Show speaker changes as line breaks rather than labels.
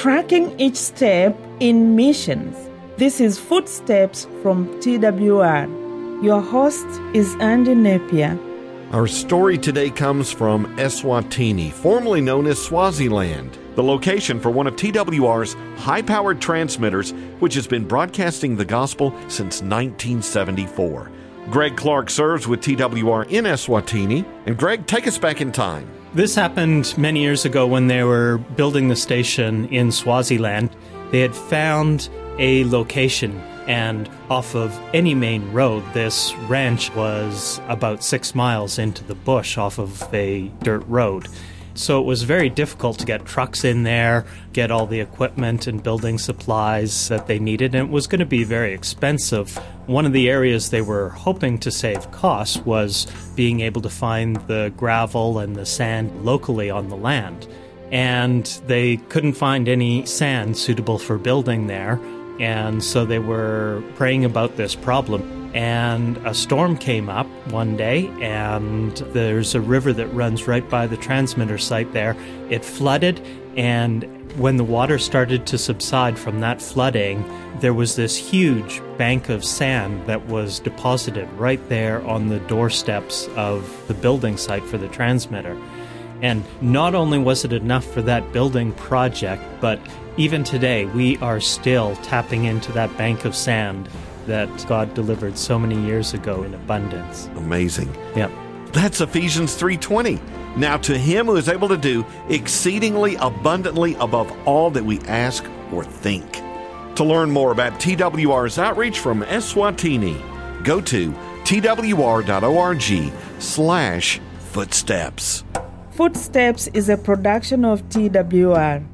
tracking each step in missions. This is Footsteps from TWR. Your host is Andy Napier.
Our story today comes from Eswatini, formerly known as Swaziland, the location for one of TWR's high powered transmitters, which has been broadcasting the gospel since 1974. Greg Clark serves with TWR in Eswatini. And Greg, take us back in time.
This happened many years ago when they were building the station in Swaziland. They had found a location, and off of any main road, this ranch was about six miles into the bush off of a dirt road. So it was very difficult to get trucks in there, get all the equipment and building supplies that they needed, and it was going to be very expensive. One of the areas they were hoping to save costs was being able to find the gravel and the sand locally on the land. And they couldn't find any sand suitable for building there, and so they were praying about this problem and a storm came up one day and there's a river that runs right by the transmitter site there. It flooded and when the water started to subside from that flooding there was this huge bank of sand that was deposited right there on the doorsteps of the building site for the transmitter. And not only was it enough for that building project but even today we are still tapping into that bank of sand that God delivered so many years ago in abundance.
Amazing.
Yep.
That's Ephesians 3:20. Now to him who is able to do exceedingly abundantly above all that we ask or think. To learn more about TWR's outreach from Eswatini, go to twr.org slash footsteps.
Footsteps is a production of TWR.